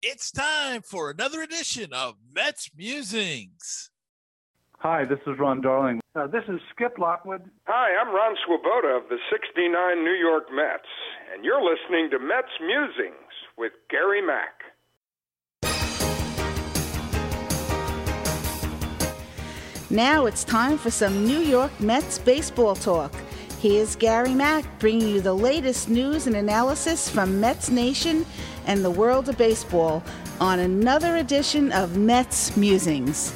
It's time for another edition of Mets Musings. Hi, this is Ron Darling. Uh, this is Skip Lockwood. Hi, I'm Ron Swoboda of the 69 New York Mets, and you're listening to Mets Musings with Gary Mack. Now it's time for some New York Mets baseball talk. Here's Gary Mack bringing you the latest news and analysis from Mets Nation and the world of baseball on another edition of Mets Musings.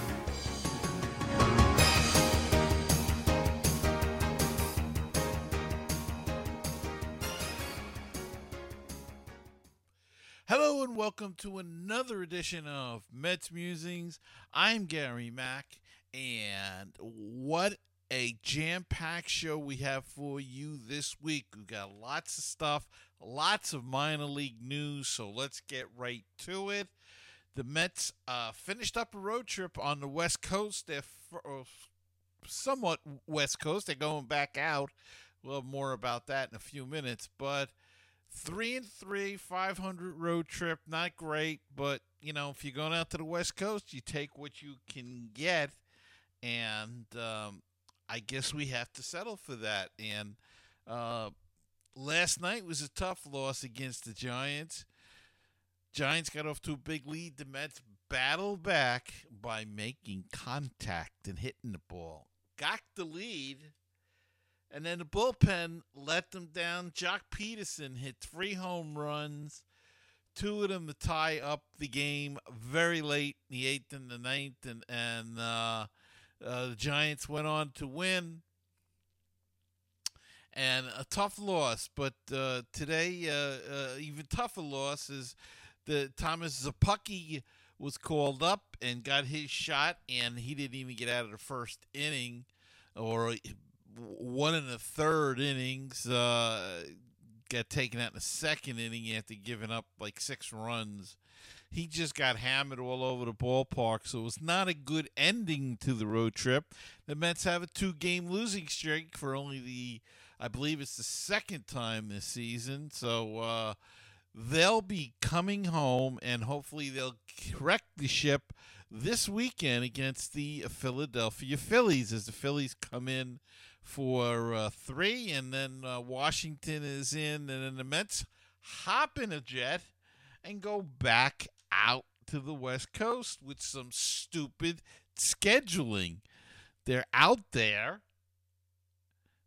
Hello and welcome to another edition of Mets Musings. I'm Gary Mack, and what a jam packed show we have for you this week. We've got lots of stuff, lots of minor league news, so let's get right to it. The Mets uh, finished up a road trip on the West Coast. They're f- uh, somewhat West Coast. They're going back out. We'll have more about that in a few minutes, but three and three, 500 road trip, not great, but you know, if you're going out to the West Coast, you take what you can get, and um, I guess we have to settle for that. And uh, last night was a tough loss against the Giants. Giants got off to a big lead. The Mets battled back by making contact and hitting the ball. Got the lead, and then the bullpen let them down. Joc Pederson hit three home runs, two of them to tie up the game very late in the eighth and the ninth, and and uh, uh, the Giants went on to win. And a tough loss, but uh, today uh, uh, even tougher loss is the Thomas Szapucki was called up and got his shot, and he didn't even get out of the first inning, or one in the third innings. Uh, got taken out in the second inning after giving up like six runs. He just got hammered all over the ballpark, so it was not a good ending to the road trip. The Mets have a two-game losing streak for only the, I believe it's the second time this season. So. Uh, they'll be coming home and hopefully they'll correct the ship this weekend against the Philadelphia Phillies as the Phillies come in for uh, three and then uh, Washington is in and then the Mets hop in a jet and go back out to the West Coast with some stupid scheduling. They're out there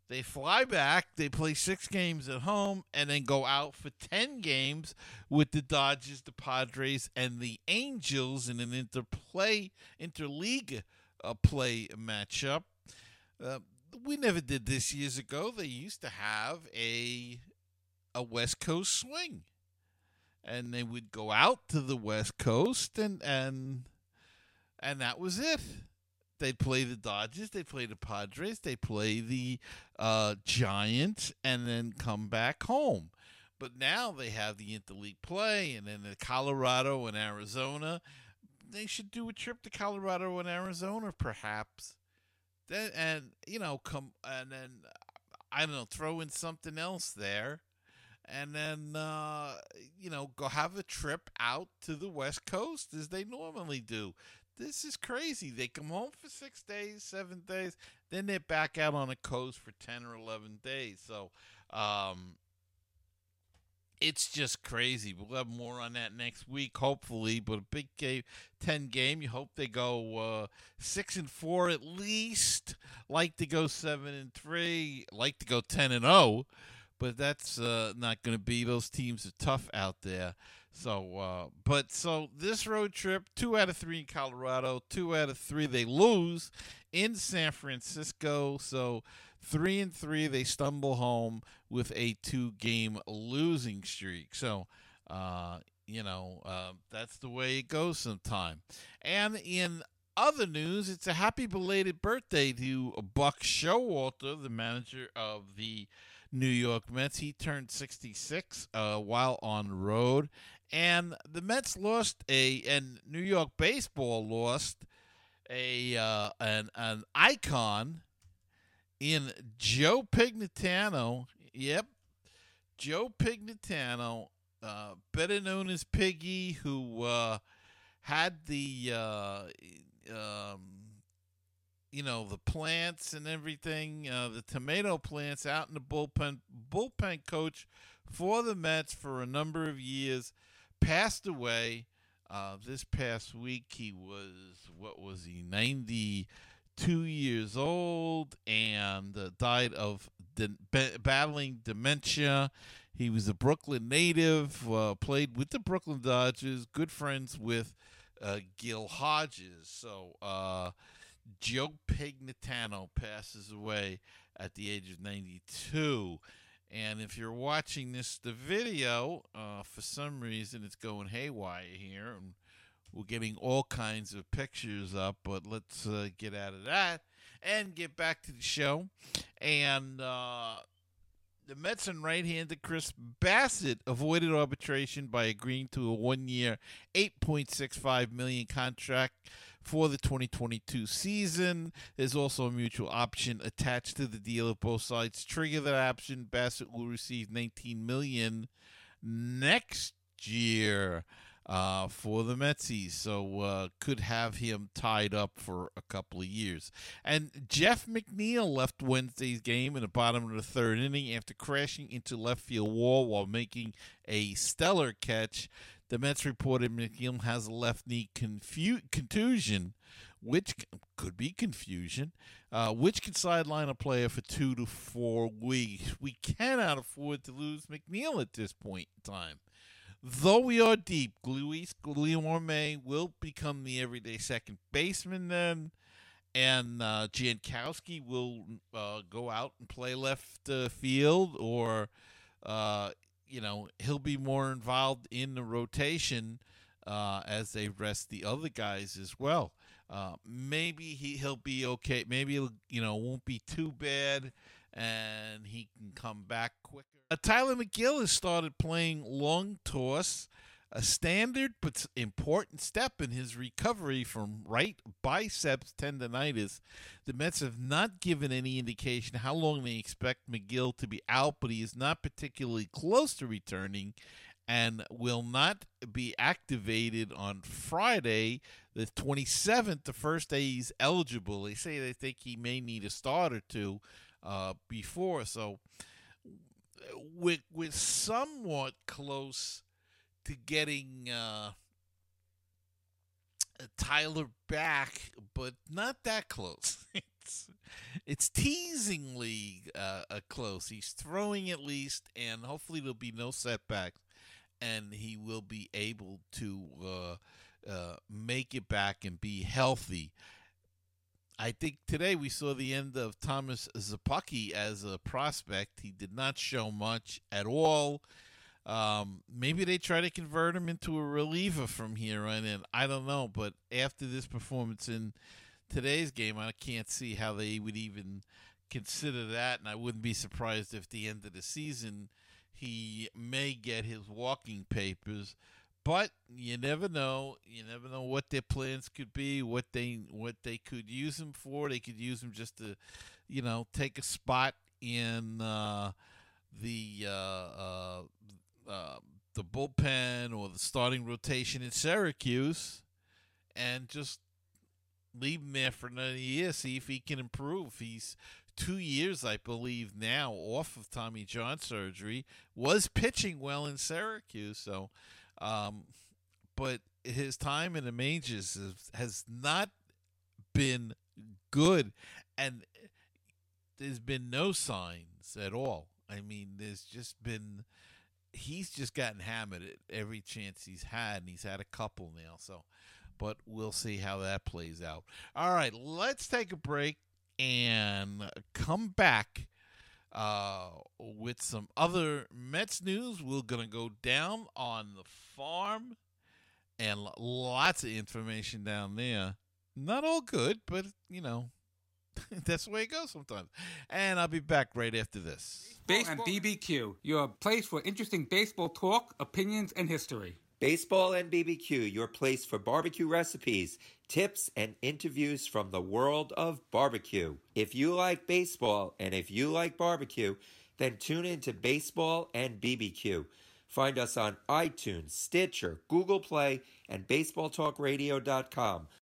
they fly back, they play six games at home, and then go out for 10 games with the Dodgers, the Padres, and the Angels in an interplay, interleague uh, play matchup. Uh, we never did this years ago. They used to have a a West Coast swing. And they would go out to the West Coast and and and that was it. They'd play the Dodgers, they play the Padres, they play the uh, Giants, and then come back home. But now they have the interleague play, and then the Colorado and Arizona. They should do a trip to Colorado and Arizona, perhaps. Then and you know come and then I don't know throw in something else there, and then uh, you know go have a trip out to the West Coast as they normally do this is crazy. They come home for six days, seven days, then they're back out on the coast for 10 or 11 days. So, um, it's just crazy. We'll have more on that next week, hopefully. But a big game, ten game. You hope they go uh, six and four at least. Like to go seven and three. Like to go ten and zero. Oh, but that's uh, not going to be. Those teams are tough out there. So, uh, but so this road trip, two out of three in Colorado, two out of three they lose in San Francisco. So, three and three they stumble home with a two-game losing streak. So, uh, you know, uh, that's the way it goes sometime. And in other news, it's a happy belated birthday to Buck Showalter, the manager of the New York Mets. He turned 66 uh, while on road and the Mets lost a and New York baseball lost a uh, an an icon in Joe Pignatano. Yep, Joe Pignatano. uh, better known as Piggy, who uh, had the uh, um, you know the plants and everything, uh, the tomato plants out in the bullpen. Bullpen coach for the Mets for a number of years, passed away. Uh, this past week, he was what was he ninety two years old and uh, died of de- battling dementia. He was a Brooklyn native, uh, played with the Brooklyn Dodgers, good friends with uh, Gil Hodges. So uh, Joe Pignatano passes away at the age of 92. And if you're watching this, the video, uh, for some reason it's going haywire here, and we're getting all kinds of pictures up. But let's uh, get out of that and get back to the show. And uh, the Mets and right-handed Chris Bassitt avoided arbitration by agreeing to a one-year, 8.65 million contract for the 2022 season. There's also a mutual option attached to the deal. If both sides trigger that option, Bassitt will receive 19 million next year uh, for the Metsies. So uh, could have him tied up for a couple of years. And Jeff McNeil left Wednesday's game in the bottom of the third inning after crashing into left field wall while making a stellar catch. The Mets reported McNeil has a left knee confu- contusion, which could be confusion, uh, which could sideline a player for two to four weeks. We cannot afford to lose McNeil at this point in time. Though we are deep, Luis Guillorme will become the everyday second baseman then, and uh, Jankowski will uh, go out and play left uh, field, or uh, you know he'll be more involved in the rotation uh, as they rest the other guys as well. Uh, maybe he he'll be okay. Maybe you know won't be too bad, and he can come back quicker. Uh, Tylor Megill has started playing long toss, a standard but important step in his recovery from right biceps tendonitis. The Mets have not given any indication how long they expect Megill to be out, but he is not particularly close to returning and will not be activated on Friday, the 27th, the first day he's eligible. They say they think he may need a start or two uh, before. So we're somewhat close to getting uh, Tylor back, but not that close. it's it's teasingly uh, close. He's throwing at least, and hopefully there'll be no setbacks, and he will be able to uh, uh, make it back and be healthy. I think today we saw the end of Thomas Szapucki as a prospect. He did not show much at all. Um, maybe they try to convert him into a reliever from here on in. I don't know, but after this performance in today's game, I can't see how they would even consider that, and I wouldn't be surprised if the end of the season he may get his walking papers but you never know. You never know what their plans could be, what they what they could use him for. They could use him just to, you know, take a spot in uh, the uh, uh, uh the bullpen or the starting rotation in Syracuse, and just leave him there for another year. See if he can improve. He's two years, I believe, now off of Tommy John surgery. Was pitching well in Syracuse, so um, but his time in the majors has, has not been good, and there's been no signs at all. I mean, there's just been he's just gotten hammered at every chance he's had, and he's had a couple now. So, but we'll see how that plays out. All right, let's take a break and come back uh, with some other Mets news. We're to go down on the farm and lots of information down there. Not all good, but, you know, that's the way it goes sometimes. And I'll be back right after this. Baseball and BBQ, your place for interesting baseball talk, opinions, and history. Baseball and BBQ, your place for barbecue recipes, tips, and interviews from the world of barbecue. If you like baseball and if you like barbecue, then tune in to Baseball and BBQ. Find us on iTunes, Stitcher, Google Play, and BaseballTalkRadio.com.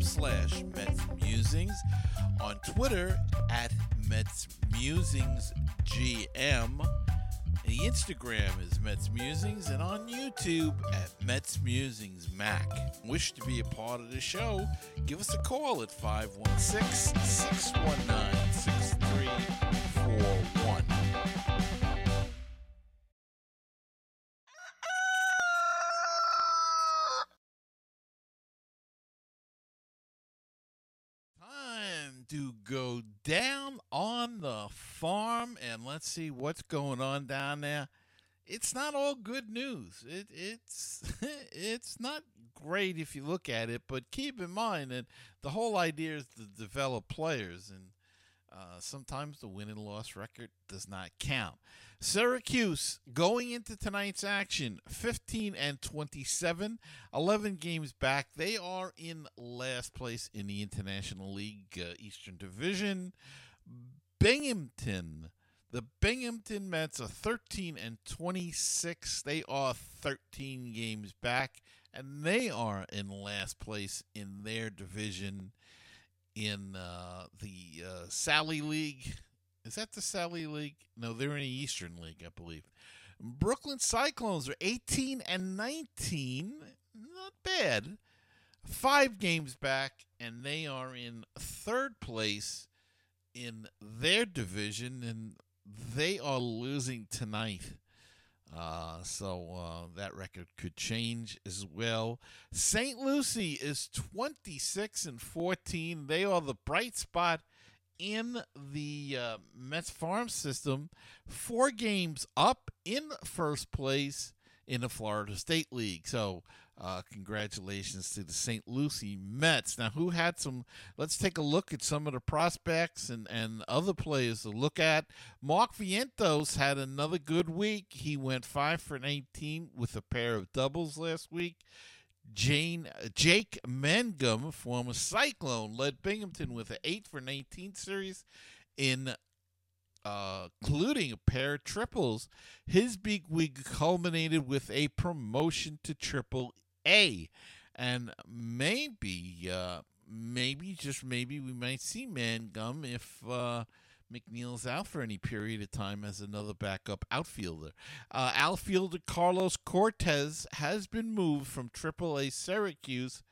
slash Mets Musings, on Twitter at Mets Musings GM. The Instagram is Mets Musings, and on YouTube at Mets Musings Mac. Wish to be a part of the show? Give us a call at 516 619 6341. To go down on the farm and let's see what's going on down there. It's not all good news. It, it's it's not great if you look at it, but keep in mind that the whole idea is to develop players, and uh, sometimes the win and loss record does not count. Syracuse going into tonight's action 15 and 27, 11 games back. They are in last place in the International League uh, Eastern Division. Binghamton, the Binghamton Mets are 13 and 26. They are 13 games back, and they are in last place in their division in uh, the uh, Sally League. Is that the Sally League? No, they're in the Eastern League, I believe. Brooklyn Cyclones are 18 and 19. Not bad. Five games back, and they are in third place in their division, and they are losing tonight. Uh, so uh, that record could change as well. St. Lucie is 26 and 14. They are the bright spot in the uh, Mets farm system. Four games up in first place in the Florida State League. So uh, congratulations to the St. Lucie Mets. Now, who had some? Let's take a look at some of the prospects and, and other players to look at. Mark Vientos had another good week. He went 5 for 18 with a pair of doubles last week. Jane Jake Mangum, former Cyclone, led Binghamton with an 8 for 19 series in uh, including a pair of triples. His big week culminated with a promotion to Triple A, and maybe, uh, maybe just maybe we might see Mangum if uh, McNeil's out for any period of time as another backup outfielder. Uh, outfielder Carlos Cortes has been moved from Triple A Syracuse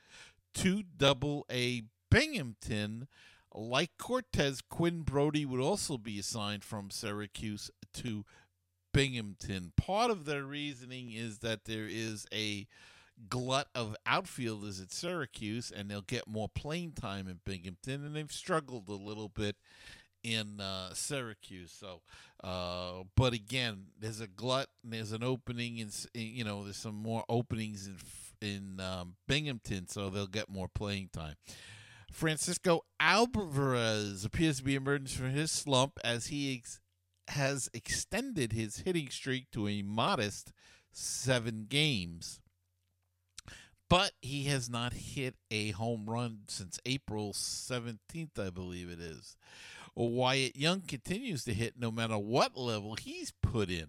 to Double A Binghamton. Like Cortes, Quinn Brodey would also be assigned from Syracuse to Binghamton. Part of their reasoning is that there is a glut of outfielders at Syracuse, and they'll get more playing time in Binghamton, and they've struggled a little bit in uh, Syracuse. So, uh, but again, there's a glut, and there's an opening, and you know, there's some more openings in in um, Binghamton, so they'll get more playing time. Francisco Alvarez appears to be emerging from his slump as he ex- has extended his hitting streak to a modest seven games. But he has not hit a home run since April 17th, I believe it is. Wyatt Young continues to hit no matter what level he's put in.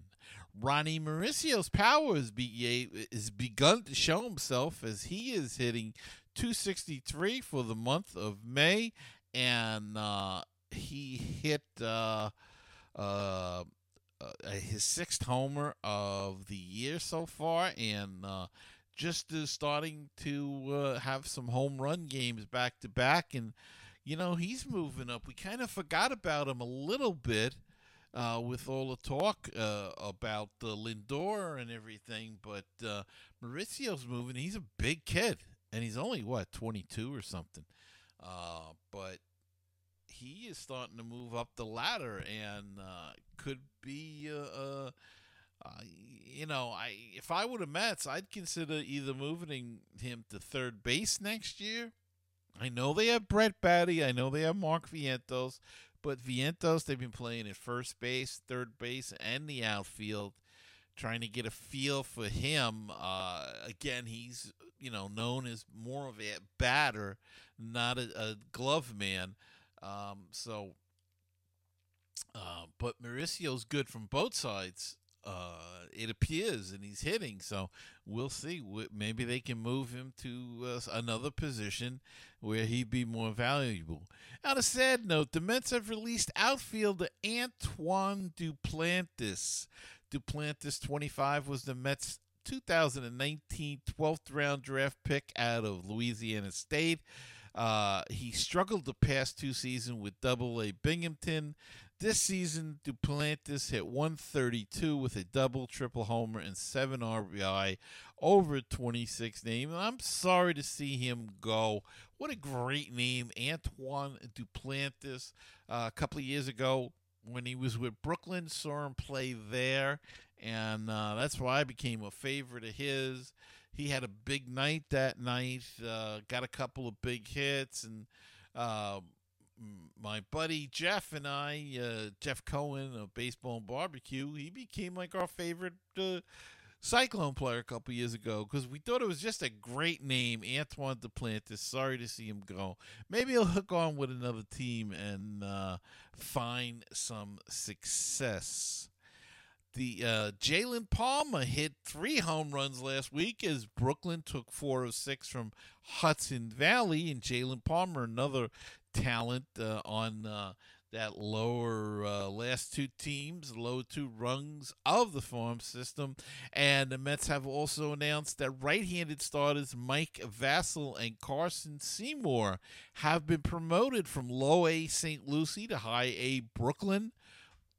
Ronnie Mauricio's power has, be, begun to show himself as he is hitting 263 for the month of May, and uh, he hit uh, uh, his sixth homer of the year so far, and uh, just is starting to uh, have some home run games back to back, and you know he's moving up. We kind of forgot about him a little bit. Uh, with all the talk uh, about uh, Lindor and everything, but uh, Mauricio's moving. He's a big kid, and he's only what 22 or something. Uh, but he is starting to move up the ladder and uh, could be a, Uh, you know, I if I were the Mets, I'd consider either moving him to third base next year. I know they have Brett Baty. I know they have Mark Vientos, but Vientos they've been playing at first base, third base, and the outfield, trying to get a feel for him. Uh, again, he's you know known as more of a batter, not a, a glove man. Um, so, uh, but Mauricio's good from both sides uh, it appears, and he's hitting. So we'll see. Maybe they can move him to uh, another position where he'd be more valuable. On a sad note, the Mets have released outfielder Antoine Duplantis. Duplantis, 25, was the Mets' 2019 12th round draft pick out of Louisiana State. Uh, he struggled the past two seasons with Double A Binghamton. This season, Duplantis hit 132 with a double, triple homer, and seven RBI over 26 name. I'm sorry to see him go. What a great name, Antoine Duplantis. Uh, a couple of years ago, when he was with Brooklyn, saw him play there, and uh, that's why I became a favorite of his. He had a big night that night, uh, got a couple of big hits, and uh, my buddy Jeff and I, uh, Jeff Cohen of Baseball and Barbecue, he became like our favorite uh, Cyclone player a couple years ago because we thought it was just a great name, Antoine Duplantis. Sorry to see him go. Maybe he'll hook on with another team and uh, find some success. The uh, Jaylen Palmer hit three home runs last week as Brooklyn took four of six from Hudson Valley, and Jaylen Palmer, another talent uh, on uh, that lower uh, last two teams, low two rungs of the farm system. And the Mets have also announced that right handed starters Mike Vasil and Carson Seymour have been promoted from low A St. Lucie to high A Brooklyn.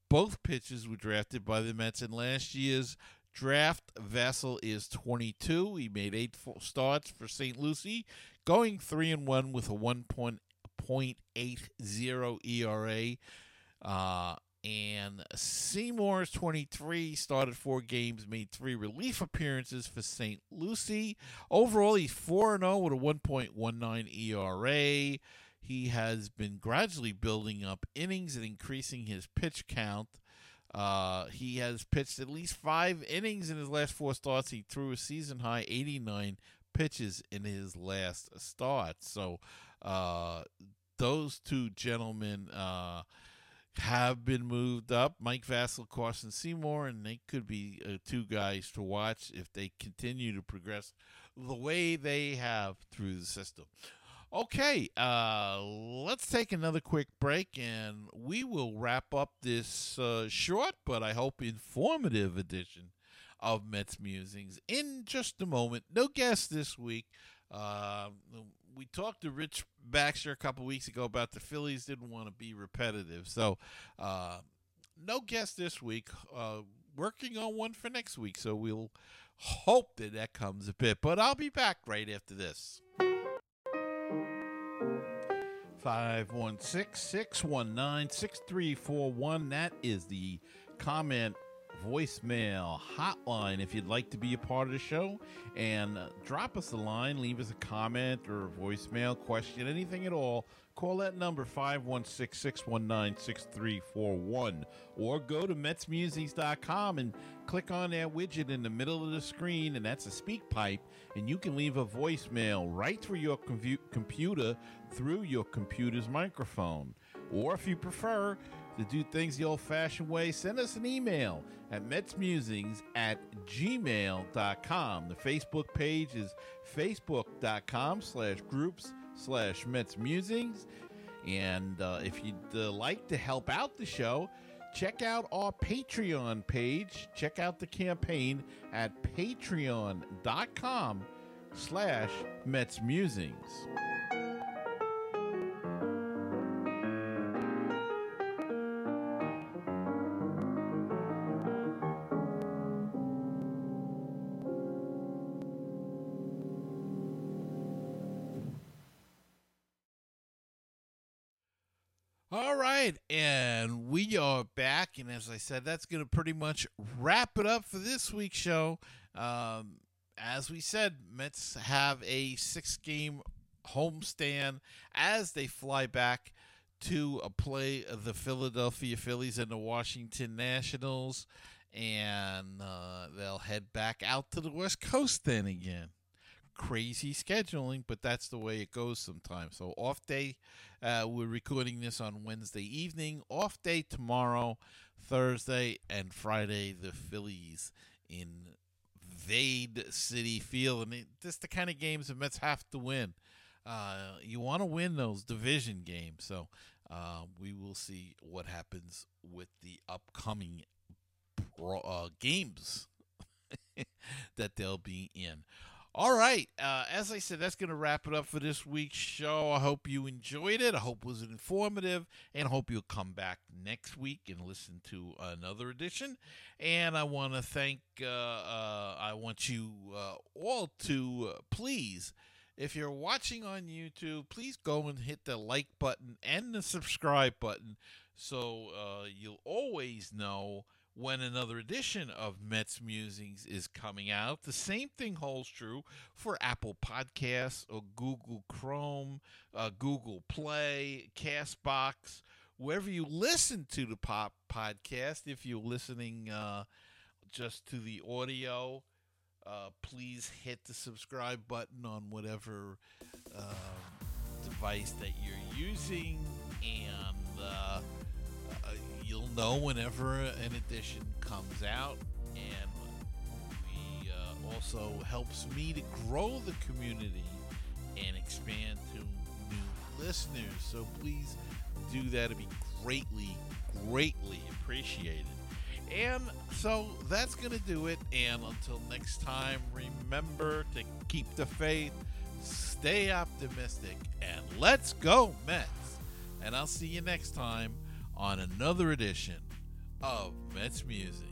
Both pitchers were drafted by the Mets in last year's draft. Vasil is 22. He made eight starts for St. Lucie, going 3 and 1 with a 1.8 0.80 ERA. Uh, and Seymour's 23 started four games, made three relief appearances for St. Lucie. Overall, he's 4 0 with a 1.19 ERA. He has been gradually building up innings and increasing his pitch count. Uh, he has pitched at least five innings in his last four starts. He threw a season high 89 pitches in his last start. So, uh, those two gentlemen uh, have been moved up. Mike Vasil, Carson Seymour, and they could be uh, two guys to watch if they continue to progress the way they have through the system. Okay, uh, let's take another quick break and we will wrap up this uh, short but I hope informative edition of Mets Musings in just a moment. No guest this week. Uh, we talked to Rich Baxter a couple weeks ago about the Phillies didn't want to be repetitive, so uh, no guest this week. Uh, working on one for next week, so we'll hope that that comes a bit. But I'll be back right after this. 516 619 6341. That is the comment voicemail hotline if you'd like to be a part of the show. And uh, drop us a line leave us a comment or a voicemail question anything at all. Call that number 516-619-6341 or go to metsmusings.com and click on that widget in the middle of the screen and that's a speak pipe and you can leave a voicemail right through your com- computer through your computer's microphone. Or if you prefer to do things the old fashioned way, send us an email at metsmusings at gmail.com. The Facebook page is facebook.com slash groups slash metsmusings. And uh, if you'd uh, like to help out the show, check out our Patreon page. Check out the campaign at patreon.com slash metsmusings. All right, and we are back, and as I said, that's going to pretty much wrap it up for this week's show. Um, as we said, Mets have a six-game homestand as they fly back to play the Philadelphia Phillies and the Washington Nationals, and uh, they'll head back out to the West Coast then again. Crazy scheduling, but that's the way it goes sometimes. So, off day, uh, we're recording this on Wednesday evening. Off day tomorrow, Thursday, and Friday, the Phillies invade Citi Field. And it, this the kind of games the Mets have to win. Uh, you want to win those division games. So, uh, we will see what happens with the upcoming uh, games that they'll be in. All right. Uh, as I said, that's going to wrap it up for this week's show. I hope you enjoyed it. I hope it was informative, and I hope you'll come back next week and listen to another edition. And I want to thank, uh, uh, I want you uh, all to uh, please, if you're watching on YouTube, please go and hit the like button and the subscribe button so uh, you'll always know when another edition of Mets Musings is coming out. The same thing holds true for Apple Podcasts or Google Chrome, uh, Google Play, Castbox, wherever you listen to the pop podcast. If you're listening uh, just to the audio, uh, please hit the subscribe button on whatever um, device that you're using and uh, you'll know whenever an edition comes out, and we uh, also helps me to grow the community and expand to new listeners. So please do that; it'd be greatly, greatly appreciated. And so that's going to do it. And until next time, remember to keep the faith, stay optimistic, and let's go, Mets. And I'll see you next time on another edition of Mets Musings.